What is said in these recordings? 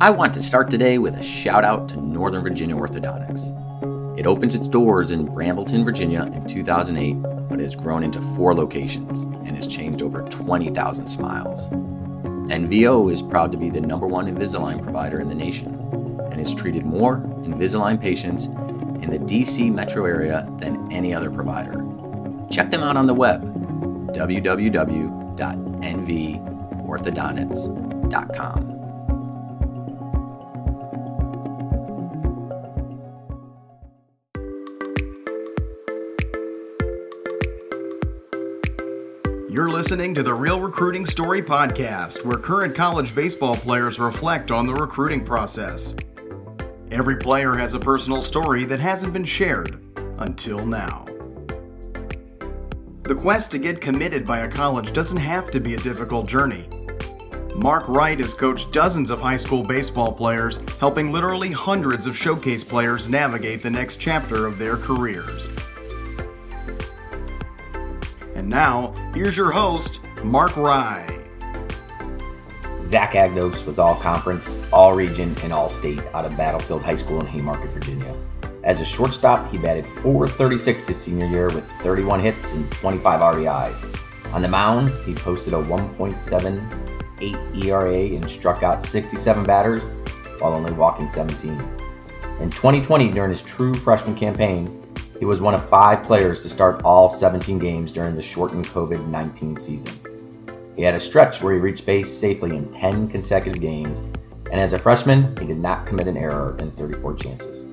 I want to start today with a shout out to Northern Virginia Orthodontics. It opens its doors in Brambleton, Virginia in 2008, but has grown into four locations and has changed over 20,000 smiles. NVO is proud to be the number one Invisalign provider in the nation and has treated more Invisalign patients in the DC metro area than any other provider. Check them out on the web www.nvorthodontics.com. listening to the Real Recruiting Story podcast, where current college baseball players reflect on the recruiting process. Every player has a personal story that hasn't been shared until now. The quest to get committed by a college doesn't have to be a difficult journey. Mark Wright has coached dozens of high school baseball players, helping literally hundreds of showcase players navigate the next chapter of their careers. Now, here's your host, Mark Wright. Zach Agnos was all conference, all region, and all state out of Battlefield High School in Haymarket, Virginia. As a shortstop, he batted 436 his senior year with 31 hits and 25 RBIs. On the mound, he posted a 1.78 ERA and struck out 67 batters while only walking 17. In 2020, during his true freshman campaign, he was one of five players to start all 17 games during the shortened COVID 19 season. He had a stretch where he reached base safely in 10 consecutive games, and as a freshman, he did not commit an error in 34 chances.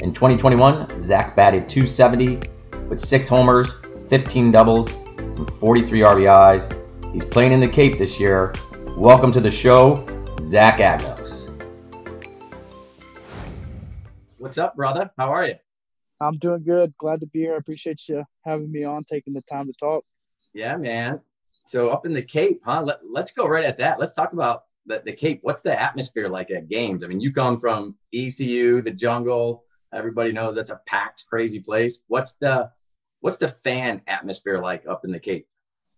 In 2021, Zach batted 270 with six homers, 15 doubles, and 43 RBIs. He's playing in the Cape this year. Welcome to the show, Zach Agnos. What's up, brother? How are you? I'm doing good. Glad to be here. I appreciate you having me on, taking the time to talk. Yeah, man. So up in the Cape, huh? Let, let's go right at that. Let's talk about the, the Cape. What's the atmosphere like at games? I mean, you come from ECU, the jungle. Everybody knows that's a packed, crazy place. What's the what's the fan atmosphere like up in the Cape?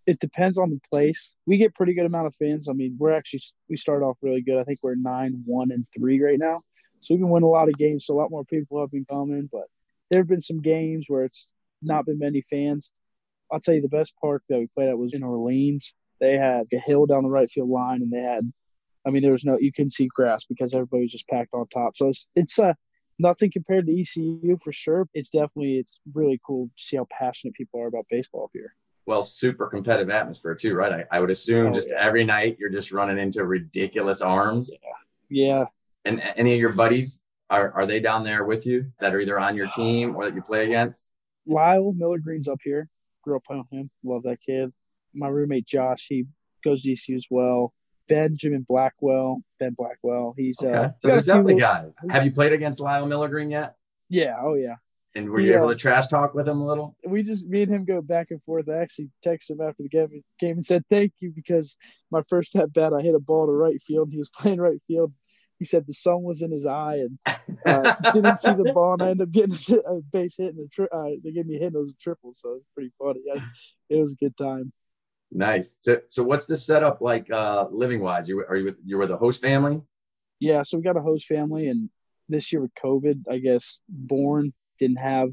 It depends on the place. We get pretty good amount of fans. I mean, we're actually we start off really good. I think we're nine, one, and three right now. So we've been winning a lot of games. So a lot more people have been coming, but there have been some games where it's not been many fans. I'll tell you the best park that we played at was in Orleans. They had a hill down the right field line, and they had, I mean, there was no you couldn't see grass because everybody was just packed on top. So it's it's uh, nothing compared to ECU for sure. It's definitely it's really cool to see how passionate people are about baseball up here. Well, super competitive atmosphere too, right? I, I would assume oh, just yeah. every night you're just running into ridiculous arms. Yeah. Yeah. And any of your buddies are, are they down there with you that are either on your team or that you play against? Lyle Miller Green's up here. Grew up playing him. Love that kid. My roommate Josh, he goes to ECU as well. Benjamin Blackwell. Ben Blackwell. He's okay. uh so there's definitely guys. Have you played against Lyle Miller Green yet? Yeah, oh yeah. And were you yeah. able to trash talk with him a little? We just me and him go back and forth. I actually texted him after the game, game and said thank you because my first at bat I hit a ball to right field. He was playing right field he said the sun was in his eye and uh, didn't see the ball, and I ended up getting a base hit and a tri- uh, they gave me a hit and it was a triple, so it was pretty funny. I, it was a good time. Nice. So, so what's the setup like uh, living wise? You are you with you're with a host family? Yeah, so we got a host family, and this year with COVID, I guess Bourne didn't have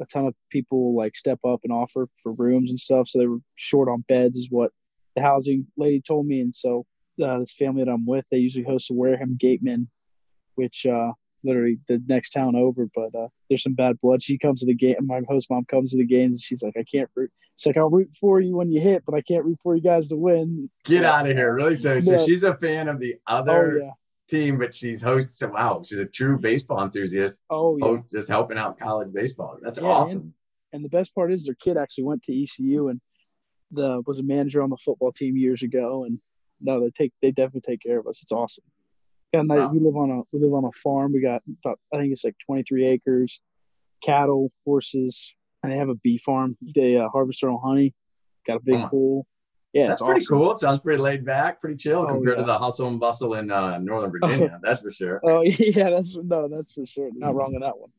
a ton of people like step up and offer for rooms and stuff, so they were short on beds, is what the housing lady told me, and so uh, this family that I'm with, they usually host a Wareham Gatemen, which uh, literally the next town over. But uh, there's some bad blood. She comes to the game. My host mom comes to the games, and she's like, "I can't root." She's like, "I'll root for you when you hit, but I can't root for you guys to win." Get out of here! Really? So, so she's a fan of the other. Oh, yeah. Team, but she's hosts. So wow, she's a true baseball enthusiast. Oh yeah, just helping out college baseball. That's yeah, awesome. And, and the best part is their kid actually went to ECU and the was a manager on the football team years ago, and no, they take they definitely take care of us. It's awesome. And wow. we live on a we live on a farm. We got I think it's like 23 acres, cattle, horses, and they have a bee farm. They uh, harvest their own honey. Got a big oh pool. Yeah, that's pretty awesome. cool. It sounds pretty laid back, pretty chill oh, compared yeah. to the hustle and bustle in uh, Northern Virginia. Oh, that's for sure. Oh yeah, that's no, that's for sure. Not wrong on that one.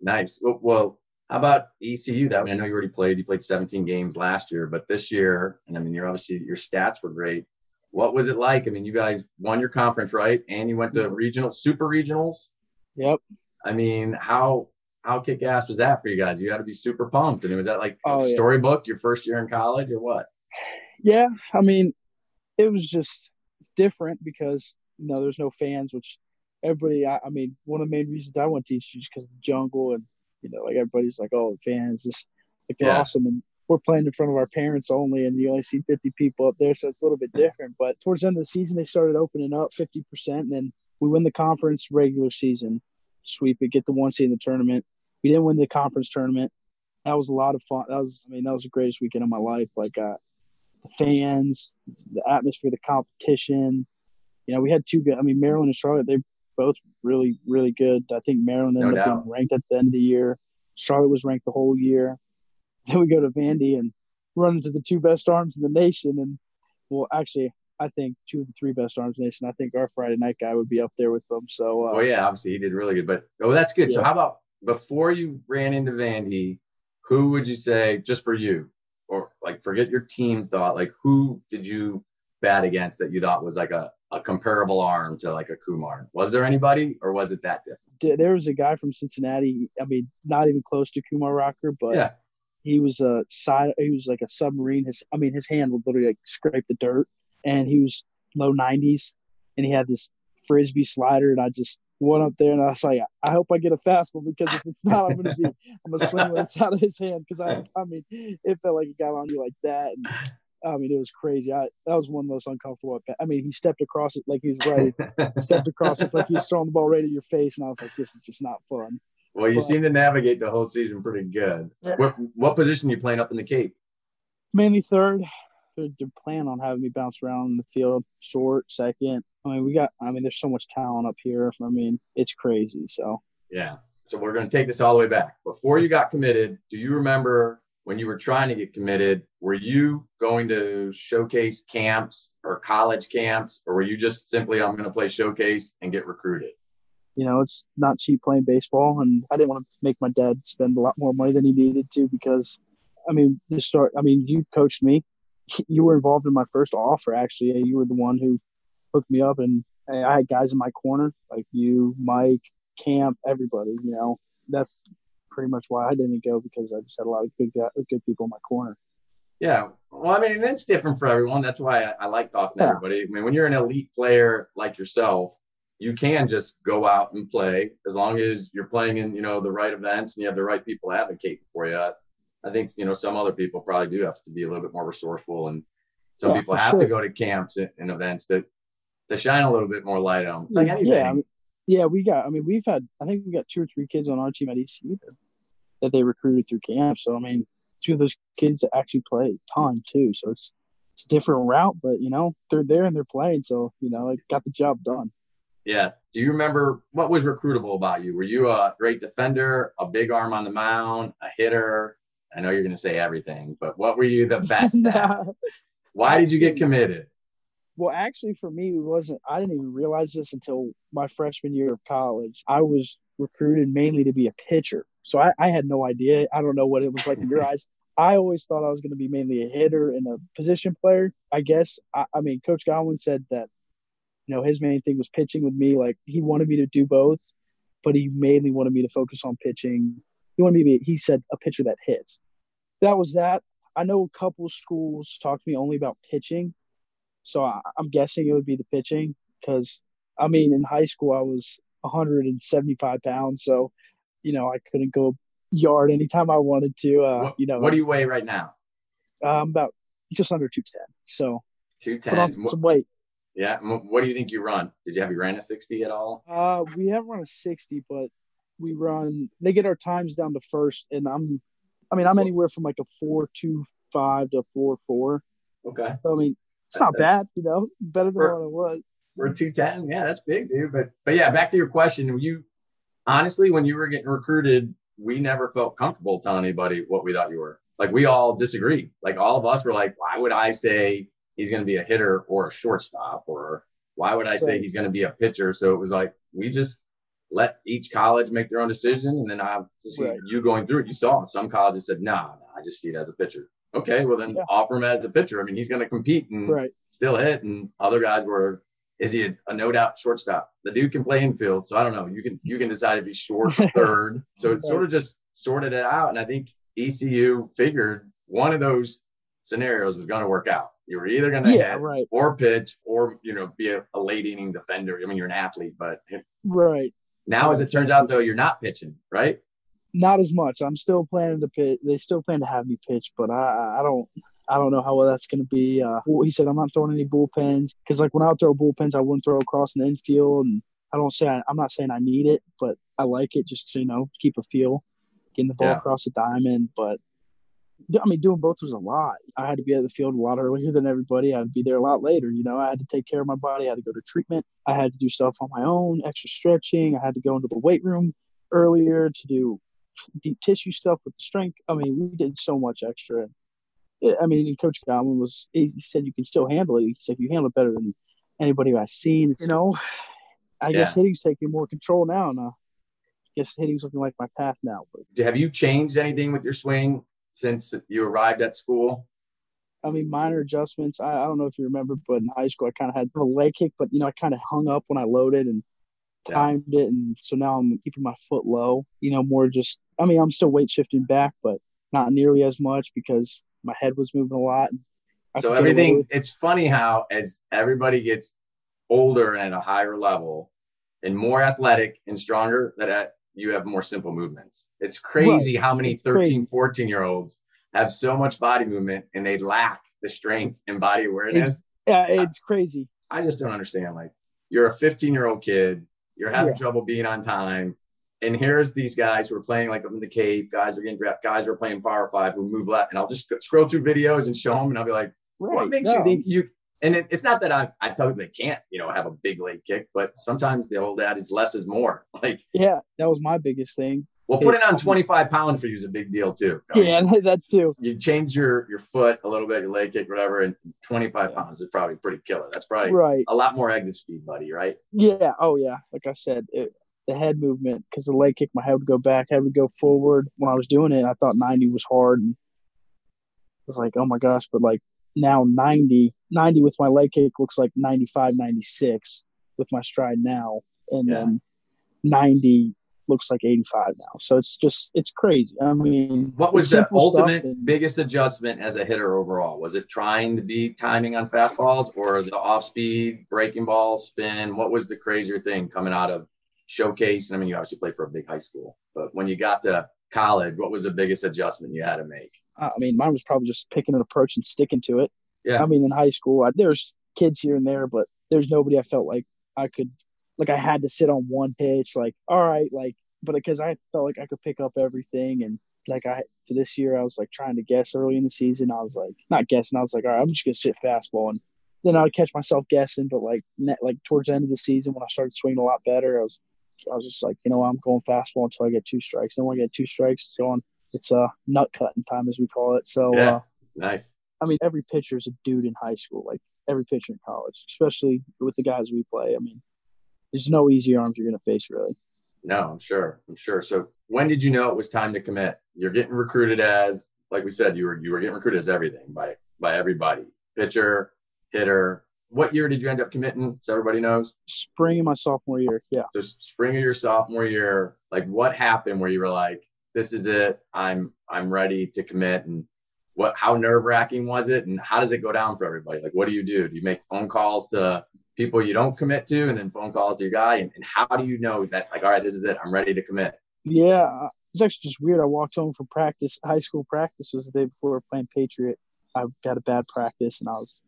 Nice. Well, well, how about ECU? That I know you already played. You played 17 games last year, but this year, and I mean, you're obviously your stats were great what was it like? I mean, you guys won your conference, right? And you went to regional, super regionals. Yep. I mean, how how kick ass was that for you guys? You got to be super pumped. I mean, was that like Oh, a yeah. storybook your first year in college or what? Yeah, I mean, it was just different because you know there's no fans, which everybody. I, I mean, one of the main reasons I went to teach is because the jungle, and you know, like everybody's like, "Oh, the fans, just like they're Yeah. awesome," and we're playing in front of our parents only, and you only see 50 people up there, so it's a little bit different. But towards the end of the season, they started opening up 50 percent, and then we win the conference regular season, sweep it, get the one seed in the tournament. We didn't win the conference tournament. That was a lot of fun. That was, I mean, that was the greatest weekend of my life. Like, uh, the fans, the atmosphere, the competition. You know, we had two good. I mean, Maryland and Charlotte, they both really, really good. I think Maryland No ended up doubt. being ranked at the end of the year. Charlotte was ranked the whole year. Then we go to Vandy and run into the two best arms in the nation. And well, actually, I think two of the three best arms in the nation. I think our Friday night guy would be up there with them. So, uh, Oh yeah, obviously he did really good. But oh, that's good. So how about before you ran into Vandy, who would you say just for you, or like forget your team's thought, like who did you bat against that you thought was like a, a comparable arm to like a Kumar? Was there anybody, or was it that different? there was a guy from Cincinnati. I mean, not even close to Kumar Rocker, but Yeah. He was a side. He was like a submarine. His, I mean, his hand would literally like scrape the dirt, and he was low nineties, and he had this frisbee slider, and I just went up there and I was like, I hope I get a fastball because if it's not, I'm gonna be, I'm gonna swing when it's out of his hand because I, I mean, it felt like it got on you like that, and I mean, it was crazy. I that was one of most uncomfortable. I mean, he stepped across it like he was ready, stepped across it like he was throwing the ball right at your face, and I was like, this is just not fun. Well, you But- seem to navigate the whole season pretty good. Yeah. What what position you playing up in the Cape? mainly third. They're, they're planning on having me bounce around in the field, short, second. I mean, we got. I mean, there's so much talent up here. I mean, it's crazy. So Yeah. So we're going to take this all the way back. Before you got committed, do you remember when you were trying to get committed? Were you going to showcase camps or college camps, or were you just simply, I'm going to play showcase and get recruited? You know, it's not cheap playing baseball, and I didn't want to make my dad spend a lot more money than he needed to because, I mean, the start. I mean, you coached me. You were involved in my first offer. Actually, you were the one who hooked me up, and I had guys in my corner like you, Mike, Camp, everybody. You know, that's pretty much why I didn't go because I just had a lot of good good people in my corner. Yeah. Well, I mean, it's different for everyone. That's why I, I like talking to everybody. I mean, when you're an elite player like yourself, you can just go out and play as long as you're playing in, you know, the right events and you have the right people advocating for you. I, I think, you know, some other people probably do have to be a little bit more resourceful and some Yeah, people have to go to camps and, and events that to shine a little bit more light on. It's like anything. Yeah, I mean, yeah, we got. I mean, we've had. I think we got two or three kids on our team at ECU that, that they recruited through camp. So I mean, two of those kids that actually play a ton too. So it's it's a different route, but you know they're there and they're playing. So you know it got the job done. Yeah. Do you remember what was recruitable about you? Were you a great defender, a big arm on the mound, a hitter? I know you're going to say everything, but what were you the best at? Why did you get committed? Well, actually, for me, it wasn't. I didn't even realize this until my freshman year of college. I was recruited mainly to be a pitcher, so I, I had no idea. I don't know what it was like in your eyes. I always thought I was going to be mainly a hitter and a position player. I guess. I, I mean, Coach Godwin said that, you know, his main thing was pitching with me. Like he wanted me to do both, but he mainly wanted me to focus on pitching. He wanted me to be. He said a pitcher that hits. That was that. I know a couple schools talked to me only about pitching. So I, I'm guessing it would be the pitching because, I mean, in high school I was 175 pounds, so you know I couldn't go yard anytime I wanted to. Uh, What, you know, what do you weigh right now? I'm about just under 210, so 210. put on 210. some weight. Yeah. What do you think you run? Did you have you ran a 60 at all? Uh, we haven't run a 60, but we run. They get our times down to first, and I'm, I mean, I'm anywhere from like a four two five to four four. Okay. So I mean, it's not bad, you know, better than For- what it was. For 210. Yeah, that's big, dude. But but yeah, back to your question. You honestly, when you were getting recruited, we never felt comfortable telling anybody what we thought you were. Like we all disagreed. Like all of us were like, why would I say he's going to be a hitter or a shortstop? Or why would I say he's going to be a pitcher? So it was like, we just let each college make their own decision. And then I to see Right. you going through it. You saw some colleges said, no, nah, nah, I just see it as a pitcher. okay, well then Yeah. offer him as a pitcher. I mean, he's going to compete and Right. still hit. And other guys were, is he a, a no doubt shortstop? The dude can play infield, so I don't know. You can you can decide if he's short third. So it sort of just sorted it out, and I think ECU figured one of those scenarios was going to work out. You were either going to Yeah, hit right. or pitch or you know be a, a late inning defender. I mean, you're an athlete, but Right. now as it turns out though, you're not pitching, right? Not as much. I'm still planning to pitch. They still plan to have me pitch, but I I don't I don't know how well that's going to be. Uh, he said I'm not throwing any bullpens because like when I would throw bullpens, I wouldn't throw across an infield, and I don't say I, I'm not saying I need it, but I like it just to you know keep a feel, getting the ball Yeah. across the diamond. But I mean, doing both was a lot. I had to be at the field a lot earlier than everybody. I'd be there a lot later. You know, I had to take care of my body. I had to go to treatment. I had to do stuff on my own, extra stretching. I had to go into the weight room earlier to do deep tissue stuff with the strength. I mean, we did so much extra. I mean, Coach Godwin was, he said, you can still handle it. He said, you handle it better than anybody I've seen. You know, I guess Yeah. hitting's taking more control now. And uh, I guess hitting's looking like my path now. But Have you changed anything with your swing since you arrived at school? I mean, minor adjustments. I, I don't know if you remember, but in high school, I kind of had a leg kick, but, you know, I kind of hung up when I loaded and Yeah. timed it. And so now I'm keeping my foot low, you know, more just, I mean, I'm still weight shifting back, but not nearly as much because my head was moving a lot. I so could get away everything it's funny how as everybody gets older and at a higher level and more athletic and stronger that you have more simple movements it's crazy how many It's 13 crazy. 14 year olds have so much body movement and they lack the strength and body awareness Yeah, it's crazy. i just don't understand like you're a 15 year old kid you're having Yeah. trouble being on time and here's these guys who are playing like up in the Cape. Guys are getting drafted. Guys are playing Power Five who move left. And I'll just scroll through videos and show them, and I'll be like, what makes you think you and it, it's not that I, I tell you they can't you know have a big leg kick but sometimes the old adage less is more like Yeah, that was my biggest thing. well putting on 25 pounds for you is a big deal too I mean, Yeah, that's too. you change your your foot a little bit your leg kick whatever and 25 pounds is probably pretty killer that's probably Right. a lot more exit speed buddy right Yeah. Oh, yeah. Like I said, it, the head movement because the leg kick, my head would go back, head would go forward. When I was doing it, I thought 90 was hard, and I was like, oh my gosh. But like now, 90, 90 with my leg kick looks like 95, 96 with my stride now, and Yeah. then 90 looks like 85 now. So it's just it's crazy. I mean, what was the ultimate and- biggest adjustment as a hitter overall was it trying to be timing on fastballs or the off speed breaking ball spin what was the crazier thing coming out of showcase i mean you obviously played for a big high school but when you got to college what was the biggest adjustment you had to make I mean, mine was probably just picking an approach and sticking to it. Yeah. I mean, in high school, I, there's kids here and there, but there's nobody I felt like I could, like, I had to sit on one pitch. Like, all right, like, but uh, because I felt like I could pick up everything. And like, I, to this year, I was like trying to guess early in the season. I was like, not guessing. I was like, all right, I'm just going to sit fastball. And then I would catch myself guessing. But like, net, like, towards the end of the season, when I started swinging a lot better, I was, I was just like, you know, I'm going fastball until I get two strikes. Then when I get two strikes, it's going it's uh nut cutting time as we call it. So Yeah. uh, nice I mean every pitcher is a dude in high school, like every pitcher in college, especially with the guys we play. I mean, there's no easy arms you're gonna face really. no i'm sure i'm sure so when did you know it was time to commit you're getting recruited as like we said you were you were getting recruited as everything by by everybody pitcher hitter what year did you end up committing so everybody knows Spring of my sophomore year, yeah. so spring of your sophomore year like what happened where you were like this is it i'm i'm ready to commit and what how nerve wracking was it and how does it go down for everybody like what do you do do you make phone calls to people you don't commit to and then phone calls to your guy and, and how do you know that like all right this is it i'm ready to commit Yeah, it's actually just weird. I walked home from practice. High school practice was the day before we were playing Patriot. I got a bad practice, and I was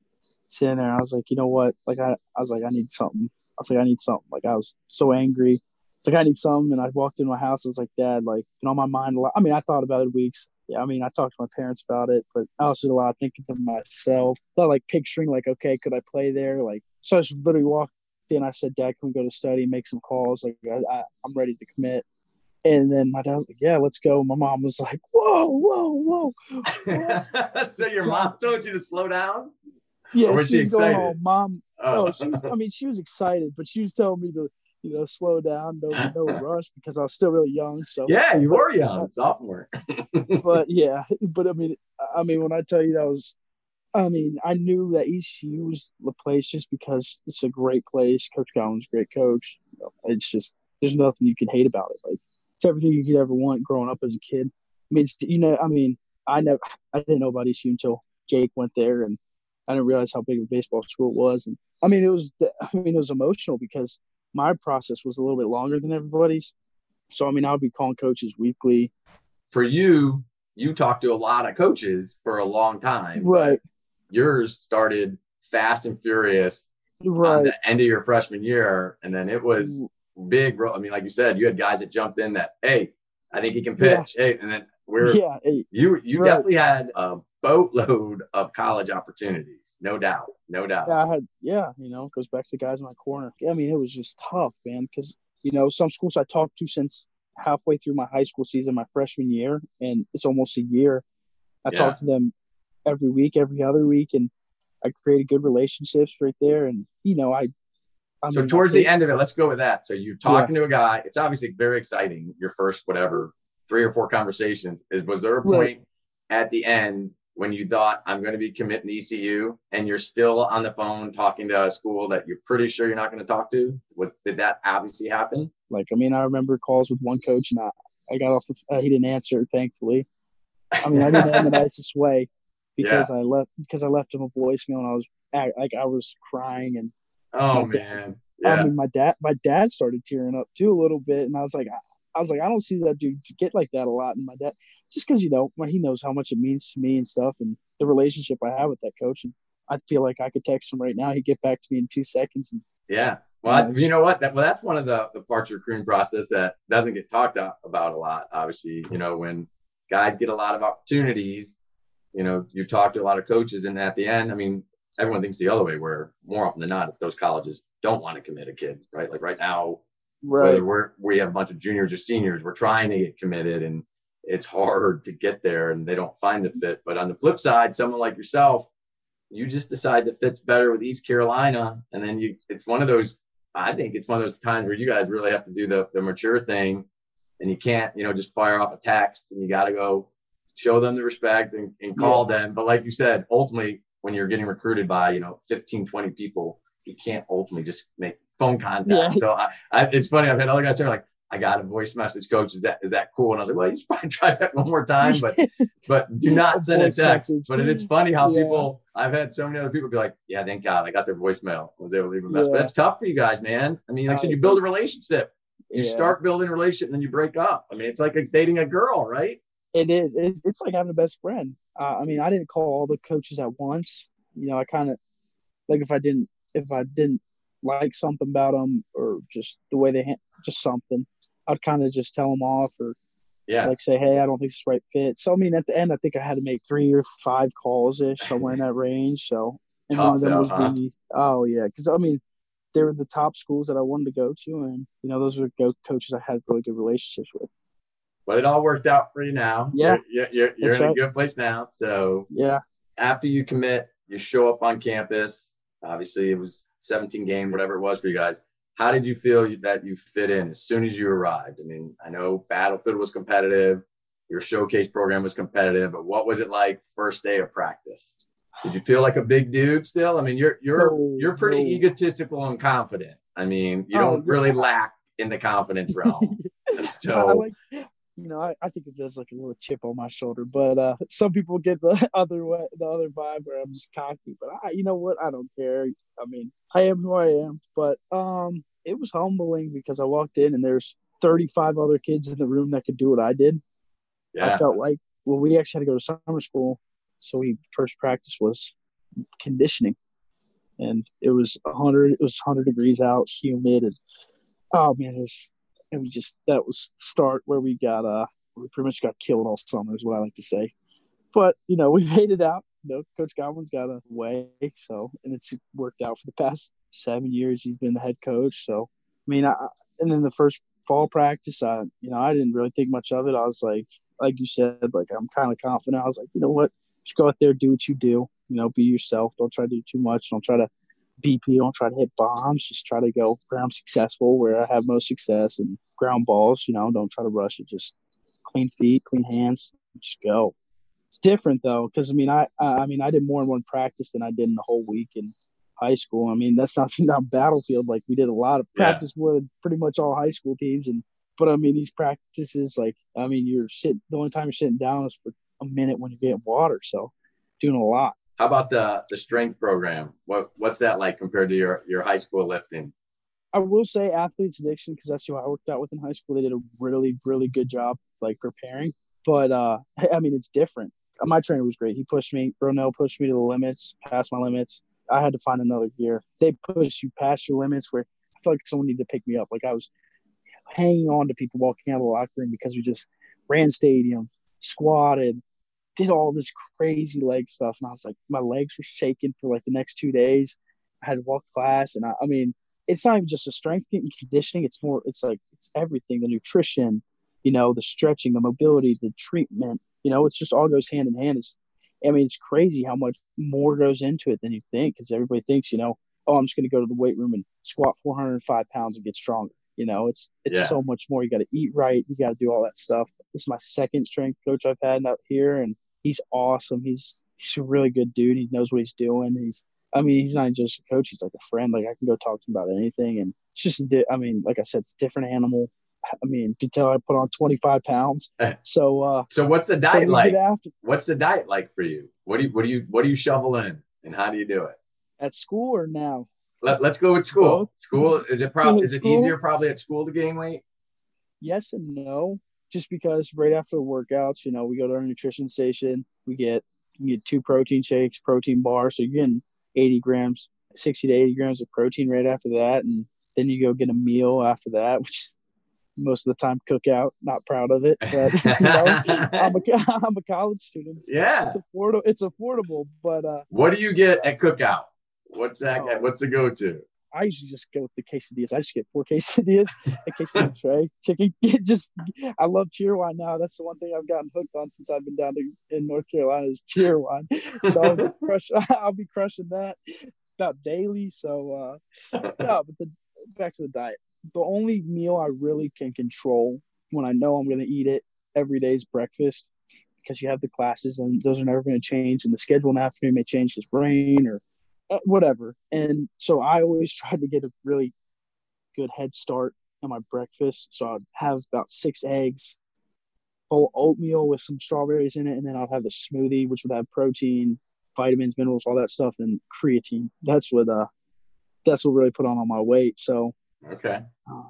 sitting there. I was like, you know what? Like I, I was like, I need something. I was like, I need something. Like I was so angry. It's like I need something. And I walked into my house. I was like, Dad, like been on my mind a lot. I mean, I thought about it weeks. Yeah, I mean, I talked to my parents about it, but I also did a lot of thinking to myself. But like picturing, like, okay, could I play there? Like, so I just literally walked in. I said, Dad, can we go to study, make some calls? Like, I, I, I'm ready to commit. And then my dad was like, "Yeah, let's go." My mom was like, "Whoa, whoa, whoa!" so your mom told you to slow down Yeah, Or was she she was going, excited? "Oh, mom!" oh No, she was. I mean, she was excited, but she was telling me to, you know, slow down, no, no rush because I was still really young. So yeah, you were young, sophomore. but yeah, but I mean, I mean, when I tell you that was, I mean, I knew that ECU was the place just because it's a great place. Coach Godwin's a great coach. It's just there's nothing you can hate about it. Like it's everything you could ever want growing up as a kid. I mean, you know, I mean, I never, I didn't know about ECU until Jake went there, and I didn't realize how big of a baseball school it was. And I mean, it was, I mean, it was emotional because my process was a little bit longer than everybody's. So I mean, I would be calling coaches weekly. For you, you talked to a lot of coaches for a long time, right? Yours started fast and furious right. on the end of your freshman year, and then it was big. I mean, like you said, you had guys that jumped in that, hey, I think he can pitch. Yeah. Hey, and then we're yeah, you you right. definitely had a boatload of college opportunities, no doubt, no doubt. Yeah, I had yeah, you know, goes back to guys in my corner. Yeah, I mean, it was just tough, man, because you know some schools I talked to since halfway through my high school season, my freshman year, and it's almost a year. I yeah. talked to them every week, every other week, and I created good relationships right there. And you know, I I so towards the end of it, let's go with that. So you're talking yeah. to a guy. It's obviously very exciting. Your first whatever three or four conversations. Is was there a point right. at the end when you thought I'm going to be committing to ECU, and you're still on the phone talking to a school that you're pretty sure you're not going to talk to? What did that obviously happen? Like I mean, I remember calls with one coach, and I, I got off. The, uh, he didn't answer, thankfully. I mean, I did it in the nicest way because yeah. I left because I left him a voicemail, and I was like I was crying and Oh man. Yeah. I mean, my dad, my dad started tearing up too a little bit, and I was like, I was like, I don't see that dude get like that a lot. And my dad, just because you know, he knows how much it means to me and stuff, and the relationship I have with that coach, and I feel like I could text him right now. He'd get back to me in two seconds. And yeah, well, you know what? That well, that's one of the the parts of the recruiting process that doesn't get talked about a lot. Obviously, you know, when guys get a lot of opportunities, you know, you talk to a lot of coaches, and at the end, I mean, everyone thinks the other way, where more often than not, it's those colleges don't want to commit a kid, right? Like right now, right. whether we're we have a bunch of juniors or seniors, we're trying to get committed, and it's hard to get there, and they don't find the fit. But on the flip side, someone like yourself, you just decide that fits better with East Carolina, and then you, it's one of those. I think it's one of those times where you guys really have to do the the mature thing, and you can't, you know, just fire off a text, and you got to go show them the respect and, and call yeah. them. But like you said, ultimately when you're getting recruited by you know 15 20 people you can't ultimately just make phone contact. Yeah. so I, I, it's funny i've had other guys say like i got a voice message coach. Is that is that cool? And i was like well you should probably try that one more time but but do not send a text. message. but it's funny how yeah. people i've had so many other people be like yeah thank god i got their voicemail I was able to leave a message. Yeah. but that's tough for you guys man. I mean like i said you build a relationship. You start building a relationship and then you break up. I mean it's like a, dating a girl right? It is. It's, it's like having a best friend. Uh, I mean, I didn't call all the coaches at once. You know, I kind of like if I didn't if I didn't like something about them or just the way they ha- just something, I'd kind of just tell them off or yeah, like say, hey, I don't think it's the right fit. So I mean, at the end, I think I had to make three or five calls ish somewhere in that range. So and Tough one of them though, was huh? oh yeah, because I mean, they were the top schools that I wanted to go to, and you know, those were coaches I had really good relationships with but it all worked out for you now. Yeah, you're you're, you're in right. a good place now. So yeah, after you commit, you show up on campus. Obviously, it was 17 game, whatever it was for you guys. How did you feel that you fit in as soon as you arrived? I mean, I know Battlefield was competitive, your showcase program was competitive, but what was it like first day of practice? Did you feel like a big dude still? I mean, you're you're no, you're pretty no. egotistical and confident. I mean, you oh, don't really lack in the confidence realm. so, like, you know, I, I think it does like a little chip on my shoulder. But uh, some people get the other way, the other vibe where I'm just cocky. But I, you know what? I don't care. I mean, I am who I am. But um, it was humbling because I walked in and there's 35 other kids in the room that could do what I did. Yeah. I felt like, well, we actually had to go to summer school, so we first practice was conditioning, and it was 100. It was 100 degrees out, humid, and oh man, it was and we just that was start where we got uh we pretty much got killed all summer is what I like to say. But you know we made it out. You know, Coach Godwin's got a way, so and it's worked out for the past seven years. He's been the head coach, so I mean, I, and then the first fall practice, I you know I didn't really think much of it. I was like, like you said, like I'm kind of confident. I was like, you know what, just go out there, do what you do. You know, be yourself. Don't try to do too much. Don't try to BP. Don't try to hit bombs. Just try to go where I'm successful, where I have most success, and ground balls. You know, don't try to rush it. Just clean feet, clean hands, just go. It's different though, because I mean, I I mean, I did more in one practice than I did in the whole week in high school. I mean, that's not not battlefield. Like we did a lot of practice yeah. with pretty much all high school teams, and but I mean, these practices, like I mean, you're sitting. The only time you're sitting down is for a minute when you're getting water. So doing a lot. How about the the strength program? What what's that like compared to your your high school lifting? I will say athletes addiction because that's who I worked out with in high school. They did a really really good job like preparing, but uh, I mean it's different. My trainer was great. He pushed me. Ronell pushed me to the limits, past my limits. I had to find another gear. They push you past your limits where I felt like someone needed to pick me up. Like I was hanging on to people walking out of the locker room because we just ran stadium, squatted, did all this crazy leg stuff. And I was like, my legs were shaking for like the next two days. I had to walk class. And I, I mean, it's not even just a strength and conditioning. It's more, it's like, it's everything the nutrition, you know, the stretching, the mobility, the treatment, you know, it's just all goes hand in hand. It's, I mean, it's crazy how much more goes into it than you think because everybody thinks, you know, oh, I'm just going to go to the weight room and squat 405 pounds and get stronger. You know, it's it's yeah. so much more. You got to eat right. You got to do all that stuff. This is my second strength coach I've had out here, and he's awesome. He's he's a really good dude. He knows what he's doing. He's I mean, he's not just a coach. He's like a friend. Like I can go talk to him about anything, and it's just. I mean, like I said, it's a different animal. I mean, you can tell I put on 25 pounds. So, uh, so what's the diet so like? What's the diet like for you? What do you, what do you, what do you shovel in and how do you do it? At school or now? Let, us go with school. Both. School is it probably is it school? easier probably at school to gain weight? Yes and no. Just because right after the workouts, you know, we go to our nutrition station, we get you get two protein shakes, protein bar, so you're getting 80 grams, 60 to 80 grams of protein right after that, and then you go get a meal after that, which most of the time cook out. Not proud of it, but you know, I'm a I'm a college student. So yeah, it's affordable. It's affordable, but uh, what do you get at cookout? What's that? Oh, what's the go-to? I usually just go with the quesadillas. I just get four quesadillas, a quesadilla tray, chicken. just I love Cheerwine now. That's the one thing I've gotten hooked on since I've been down to, in North Carolina is Cheerwine. So I'll be, crush, I'll be crushing that about daily. So uh, yeah, but the back to the diet. The only meal I really can control when I know I'm going to eat it every day is breakfast because you have the classes and those are never going to change and the schedule in the afternoon may change because rain or whatever. And so I always tried to get a really good head start on my breakfast. So I'd have about six eggs, whole oatmeal with some strawberries in it, and then I'll have a smoothie, which would have protein, vitamins, minerals, all that stuff, and creatine. That's what uh, that's what really put on all my weight. So okay, uh,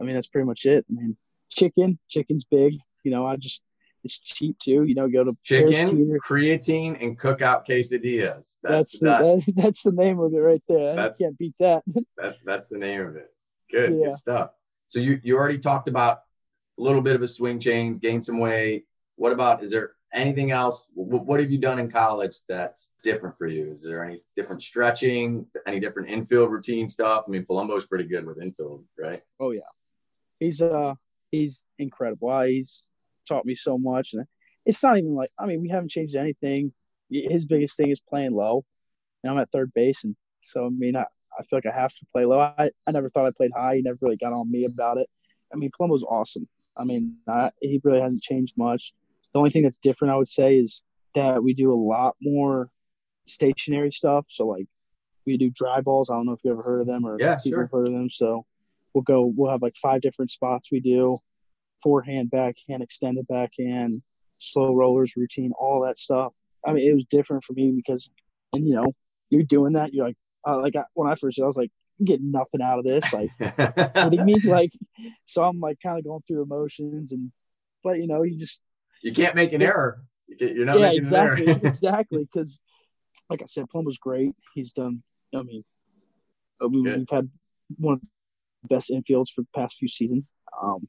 I mean that's pretty much it. I mean, chicken, chicken's big. You know, I just it's cheap too. You know, go to chicken, creatine, and cookout quesadillas. That's that's the, that, that's the name of it right there. That, can't beat that. that's that's the name of it. Good, yeah. good stuff. So you you already talked about a little bit of a swing change, gain some weight. What about is there anything else? What have you done in college that's different for you? Is there any different stretching, any different infield routine stuff? I mean, Palumbo's pretty good with infield, right? Oh yeah, he's uh he's incredible. He's taught me so much. And it's not even like I mean we haven't changed anything. His biggest thing is playing low, and I'm at third base, and so I mean I, I feel like I have to play low. I, I never thought I played high. He never really got on me about it. I mean Palumbo's awesome. I mean I, he really hasn't changed much. The only thing that's different I would say is that we do a lot more stationary stuff. So like we do dry balls. I don't know if you ever heard of them or yeah, people sure. heard of them. So we'll go. We'll have like five different spots we do forehand, backhand, extended backhand, slow rollers routine, all that stuff. I mean, it was different for me because, and you know, you're doing that. You're like, uh, like I, when I first, did, I was like, I'm getting nothing out of this. Like, what do you mean? Like, so I'm like kind of going through emotions and, but you know, you just you can't make an error. You're not yeah, exactly, exactly. Because, like I said, Plum was great. He's done. I mean, uh, we, have had one of the best infields for the past few seasons. Um,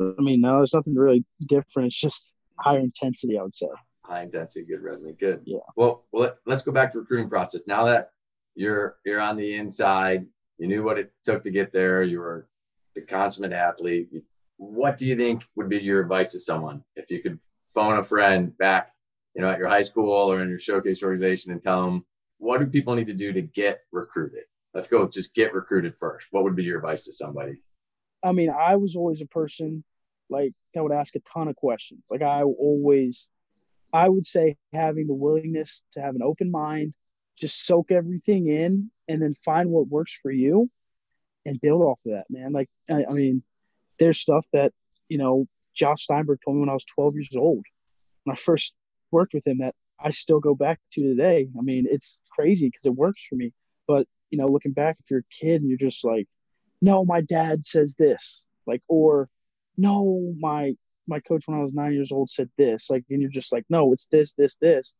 I mean, no, there's nothing really different. It's just higher intensity, I would say. High intensity, good resume, good. Yeah. Well, well, let's go back to recruiting process. Now that you're you're on the inside, you knew what it took to get there. You were the consummate athlete. What do you think would be your advice to someone if you could phone a friend back, you know, at your high school or in your showcase organization and tell them what do people need to do to get recruited? Let's go just get recruited first. What would be your advice to somebody? I mean, I was always a person like that would ask a ton of questions. Like I always I would say having the willingness to have an open mind, just soak everything in and then find what works for you and build off of that, man. Like I, I mean, there's stuff that, you know, Josh Steinberg told me when I was 12 years old. When I first worked with him that I still go back to today. I mean, it's crazy because it works for me. But, you know, looking back, if you're a kid and you're just like, no, my dad says this, like, or no, my my coach when I was nine years old said this, like, and you're just like, no, it's this, this, this.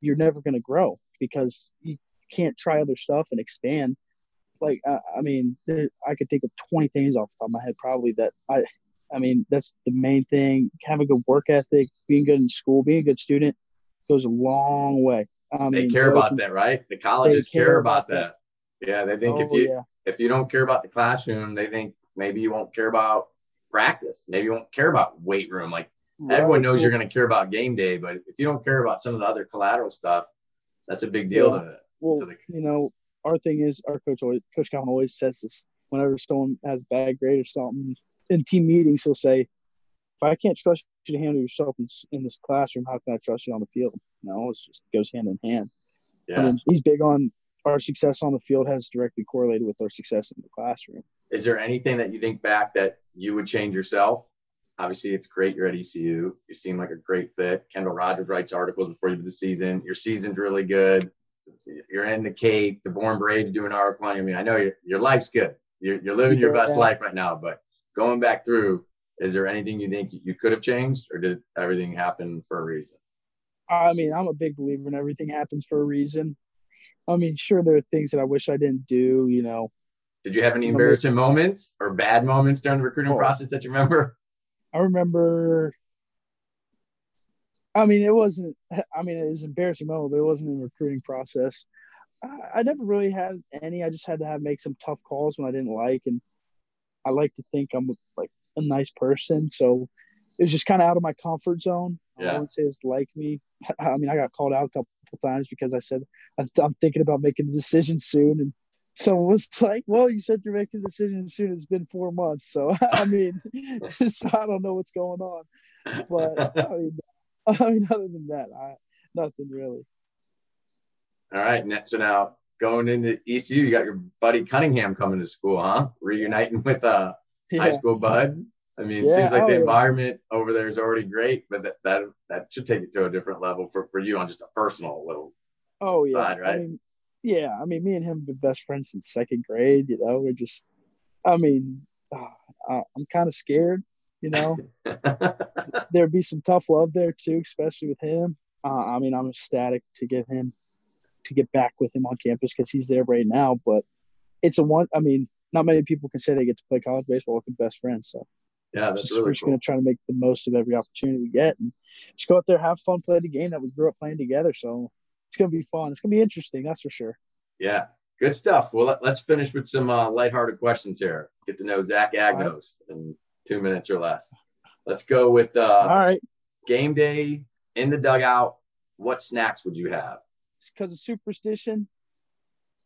You're never gonna grow because you can't try other stuff and expand. Like, I, I mean, there, I could think of 20 things off the top of my head probably that I, I mean, that's the main thing. Have a good work ethic, being good in school, being a good student goes a long way. I they care about that, right? The colleges care, care, about that. that. Yeah, they think oh, if you yeah. if you don't care about the classroom, they think maybe you won't care about practice. Maybe you won't care about weight room. Like right. everyone knows you're going to care about game day, but if you don't care about some of the other collateral stuff, that's a big deal yeah. to, well, to the, you know, our thing is our coach always, Coach Calvin always says this whenever someone has bad grade or something in team meetings, he'll say, if I can't trust you to handle yourself in, in this classroom, how can I trust you on the field? No, it just goes hand in hand. Yeah. I mean, he's big on our success on the field has directly correlated with our success in the classroom. Is there anything that you think back that you would change yourself? Obviously, it's great you're at ECU. You seem like a great fit. Kendall Rogers writes articles before you do the season. Your season's really good. You're in the Cape. The Bourne Braves doing article on you. I mean, I know your, your life's good. You're, you're living your best life right now. But going back through, is there anything you think you could have changed, or did everything happen for a reason? I mean, I'm a big believer in everything happens for a reason. I mean, sure, there are things that I wish I didn't do. You know, did you have any embarrassing moments or bad moments during the recruiting oh, process that you remember? I remember. I mean, it wasn't. I mean, it was an embarrassing moment, but it wasn't in the recruiting process. I, I never really had any. I just had to have make some tough calls when I didn't like, and I like to think I'm like a nice person, so it was just kind of out of my comfort zone. Yeah. I would say it's like me. I mean, I got called out a couple times because I said I'm thinking about making a decision soon, and someone was like, "Well, you said you're making a decision soon. It's been four months, so I mean, so I don't know what's going on." But I mean, I mean, other than that, I nothing really. All right, so now going into ECU, you got your buddy Cunningham coming to school, huh? Reuniting with uh yeah. high school bud. I mean, it seems like the environment over there is already great, but that, that that should take it to a different level for, for you on just a personal little oh yeah side, right? I mean, yeah, I mean, me and him have been best friends since second grade. You know, we're just, I mean, uh, I'm kind of scared. You know, there'd be some tough love there too, especially with him. Uh, I mean, I'm ecstatic to get him to get back with him on campus because he's there right now. But it's a one. I mean, not many people can say they get to play college baseball with their best friends. So yeah, that's just, really we're just cool. going to try to make the most of every opportunity we get and just go out there, have fun, play the game that we grew up playing together. So it's going to be fun. It's going to be interesting. That's for sure. Yeah, good stuff. Well, let, us finish with some uh, lighthearted questions here. Get to know Zach Agnos right. in two minutes or less. Let's go with uh, all right. Game day in the dugout. What snacks would you have? Because of superstition,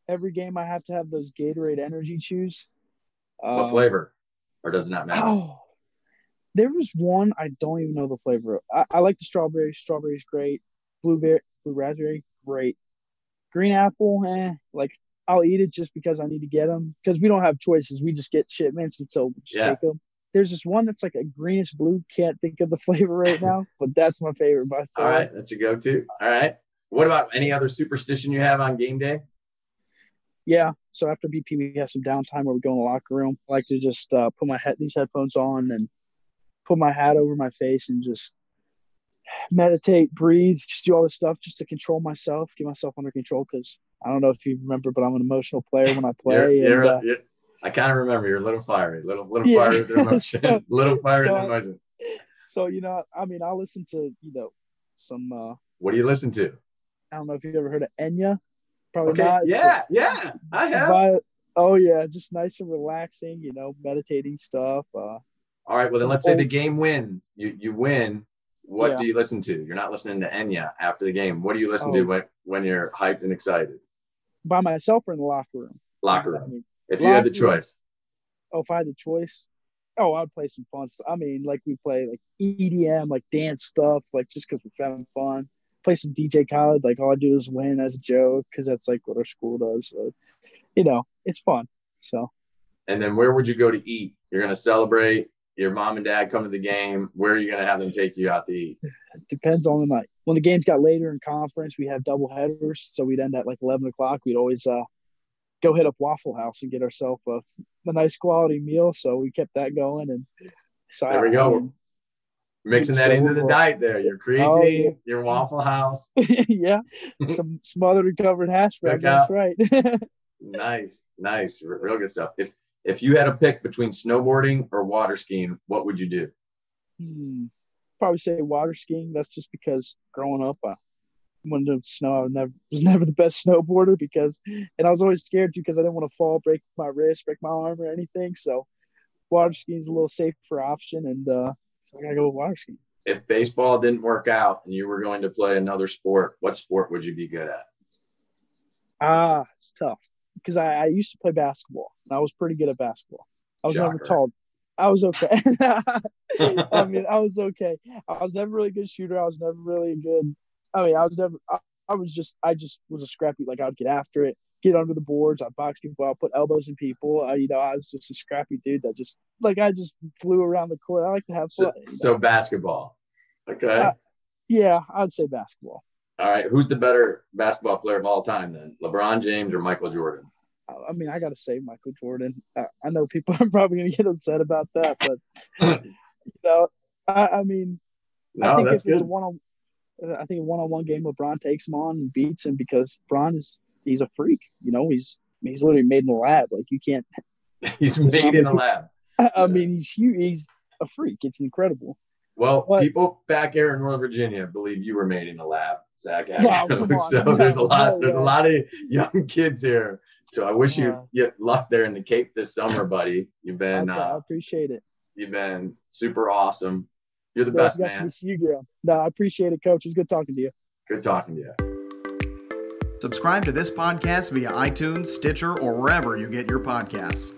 every game I have to have those Gatorade Energy Chews. What um, flavor? Or does it not matter? Oh, there was one I don't even know the flavor. I, I like the strawberry. Strawberry's great. Blueberry, blue raspberry, great. Green apple, eh? Like I'll eat it just because I need to get them because we don't have choices. We just get shipments, and so we just yeah. take them. There's this one that's like a greenish blue. Can't think of the flavor right now, but that's my favorite by far. All right, that's a go-to. All right. What about any other superstition you have on game day? Yeah. So after BP, we have some downtime where we go in the locker room. I like to just uh, put my head these headphones on and put my hat over my face and just meditate, breathe, just do all this stuff just to control myself, get myself under control. Because I don't know if you remember, but I'm an emotional player when I play. you're, you're, uh, you're, I kind of remember you're a little fiery, little little yeah. fiery with emotion, so, little fiery so, emotion. So you know, I mean, I listen to you know some. uh What do you listen to? I don't know if you've ever heard of Enya. Probably okay. not. Yeah, yeah, I have. oh yeah, just nice and relaxing. You know, meditating stuff. Uh, All right. Well, then let's say the game wins. You you win. What yeah. do you listen to? You're not listening to Enya after the game. What do you listen oh. to when when you're hyped and excited? by myself or in the locker room. Locker room. I mean, if you had the choice. Oh, if I had the choice, oh, I'd play some fun stuff. I mean, like we play like EDM, like dance stuff, like just because we're having fun. Play some DJ Khaled, like all I do is win as a joke because that's like what our school does. So, you know, it's fun. So. And then where would you go to eat? You're gonna celebrate. Your mom and dad come to the game. Where are you gonna have them take you out to eat? Depends on the night. When the games got later in conference, we have double headers, so we'd end at like eleven o'clock. We'd always uh, go hit up Waffle House and get ourselves a, a nice quality meal. So we kept that going, and so there we I, go. Mixing that into the diet there. Your creatine, oh, yeah. your Waffle House. yeah, some smothered and covered hash browns. That's right. nice, nice, real good stuff. If if you had a pick between snowboarding or water skiing, what would you do? Hmm. Probably say water skiing. That's just because growing up, I when the snow, I never was never the best snowboarder because, and I was always scared too because I didn't want to fall, break my wrist, break my arm, or anything. So, water skiing is a little safer option, and uh, so I gotta go with water skiing. If baseball didn't work out and you were going to play another sport, what sport would you be good at? Ah, it's tough because I, I, used to play basketball and I was pretty good at basketball. I was Shocker. never tall. I was okay. I mean, I was okay. I was never really a good shooter. I was never really a good I mean, I was never. I, I was just. I just was a scrappy. Like I'd get after it, get under the boards. I'd box people out, put elbows in people. I, you know, I was just a scrappy dude that just like I just flew around the court. I like to have fun. So, so basketball. Okay. Uh, yeah, I'd say basketball. All right, who's the better basketball player of all time then? LeBron James or Michael Jordan? I mean, I got to say Michael Jordan. I, I know people are probably going to get upset about that, but you know, I, I mean, no, I think if good. it's one on I think one-on-one game, LeBron takes him on and beats him because LeBron is he's a freak. You know, he's he's literally made in a lab. Like you can't. he's made in a lab. I mean, he's huge. He's a freak. It's incredible. Well, but, people back here in Northern Virginia believe you were made in a lab, Zach. so there's a lot. There's a lot of young kids here. So I wish you get luck there in the Cape this summer, buddy. You've been. Okay, uh, I appreciate it. You've been super awesome. You're the best, man. see you, girl. No, I appreciate it, Coach. It was good talking to you. Good talking to you. Subscribe to this podcast via iTunes, Stitcher, or wherever you get your podcasts.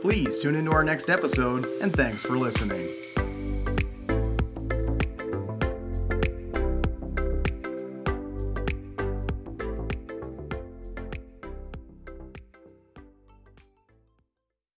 Please tune into our next episode, and thanks for listening.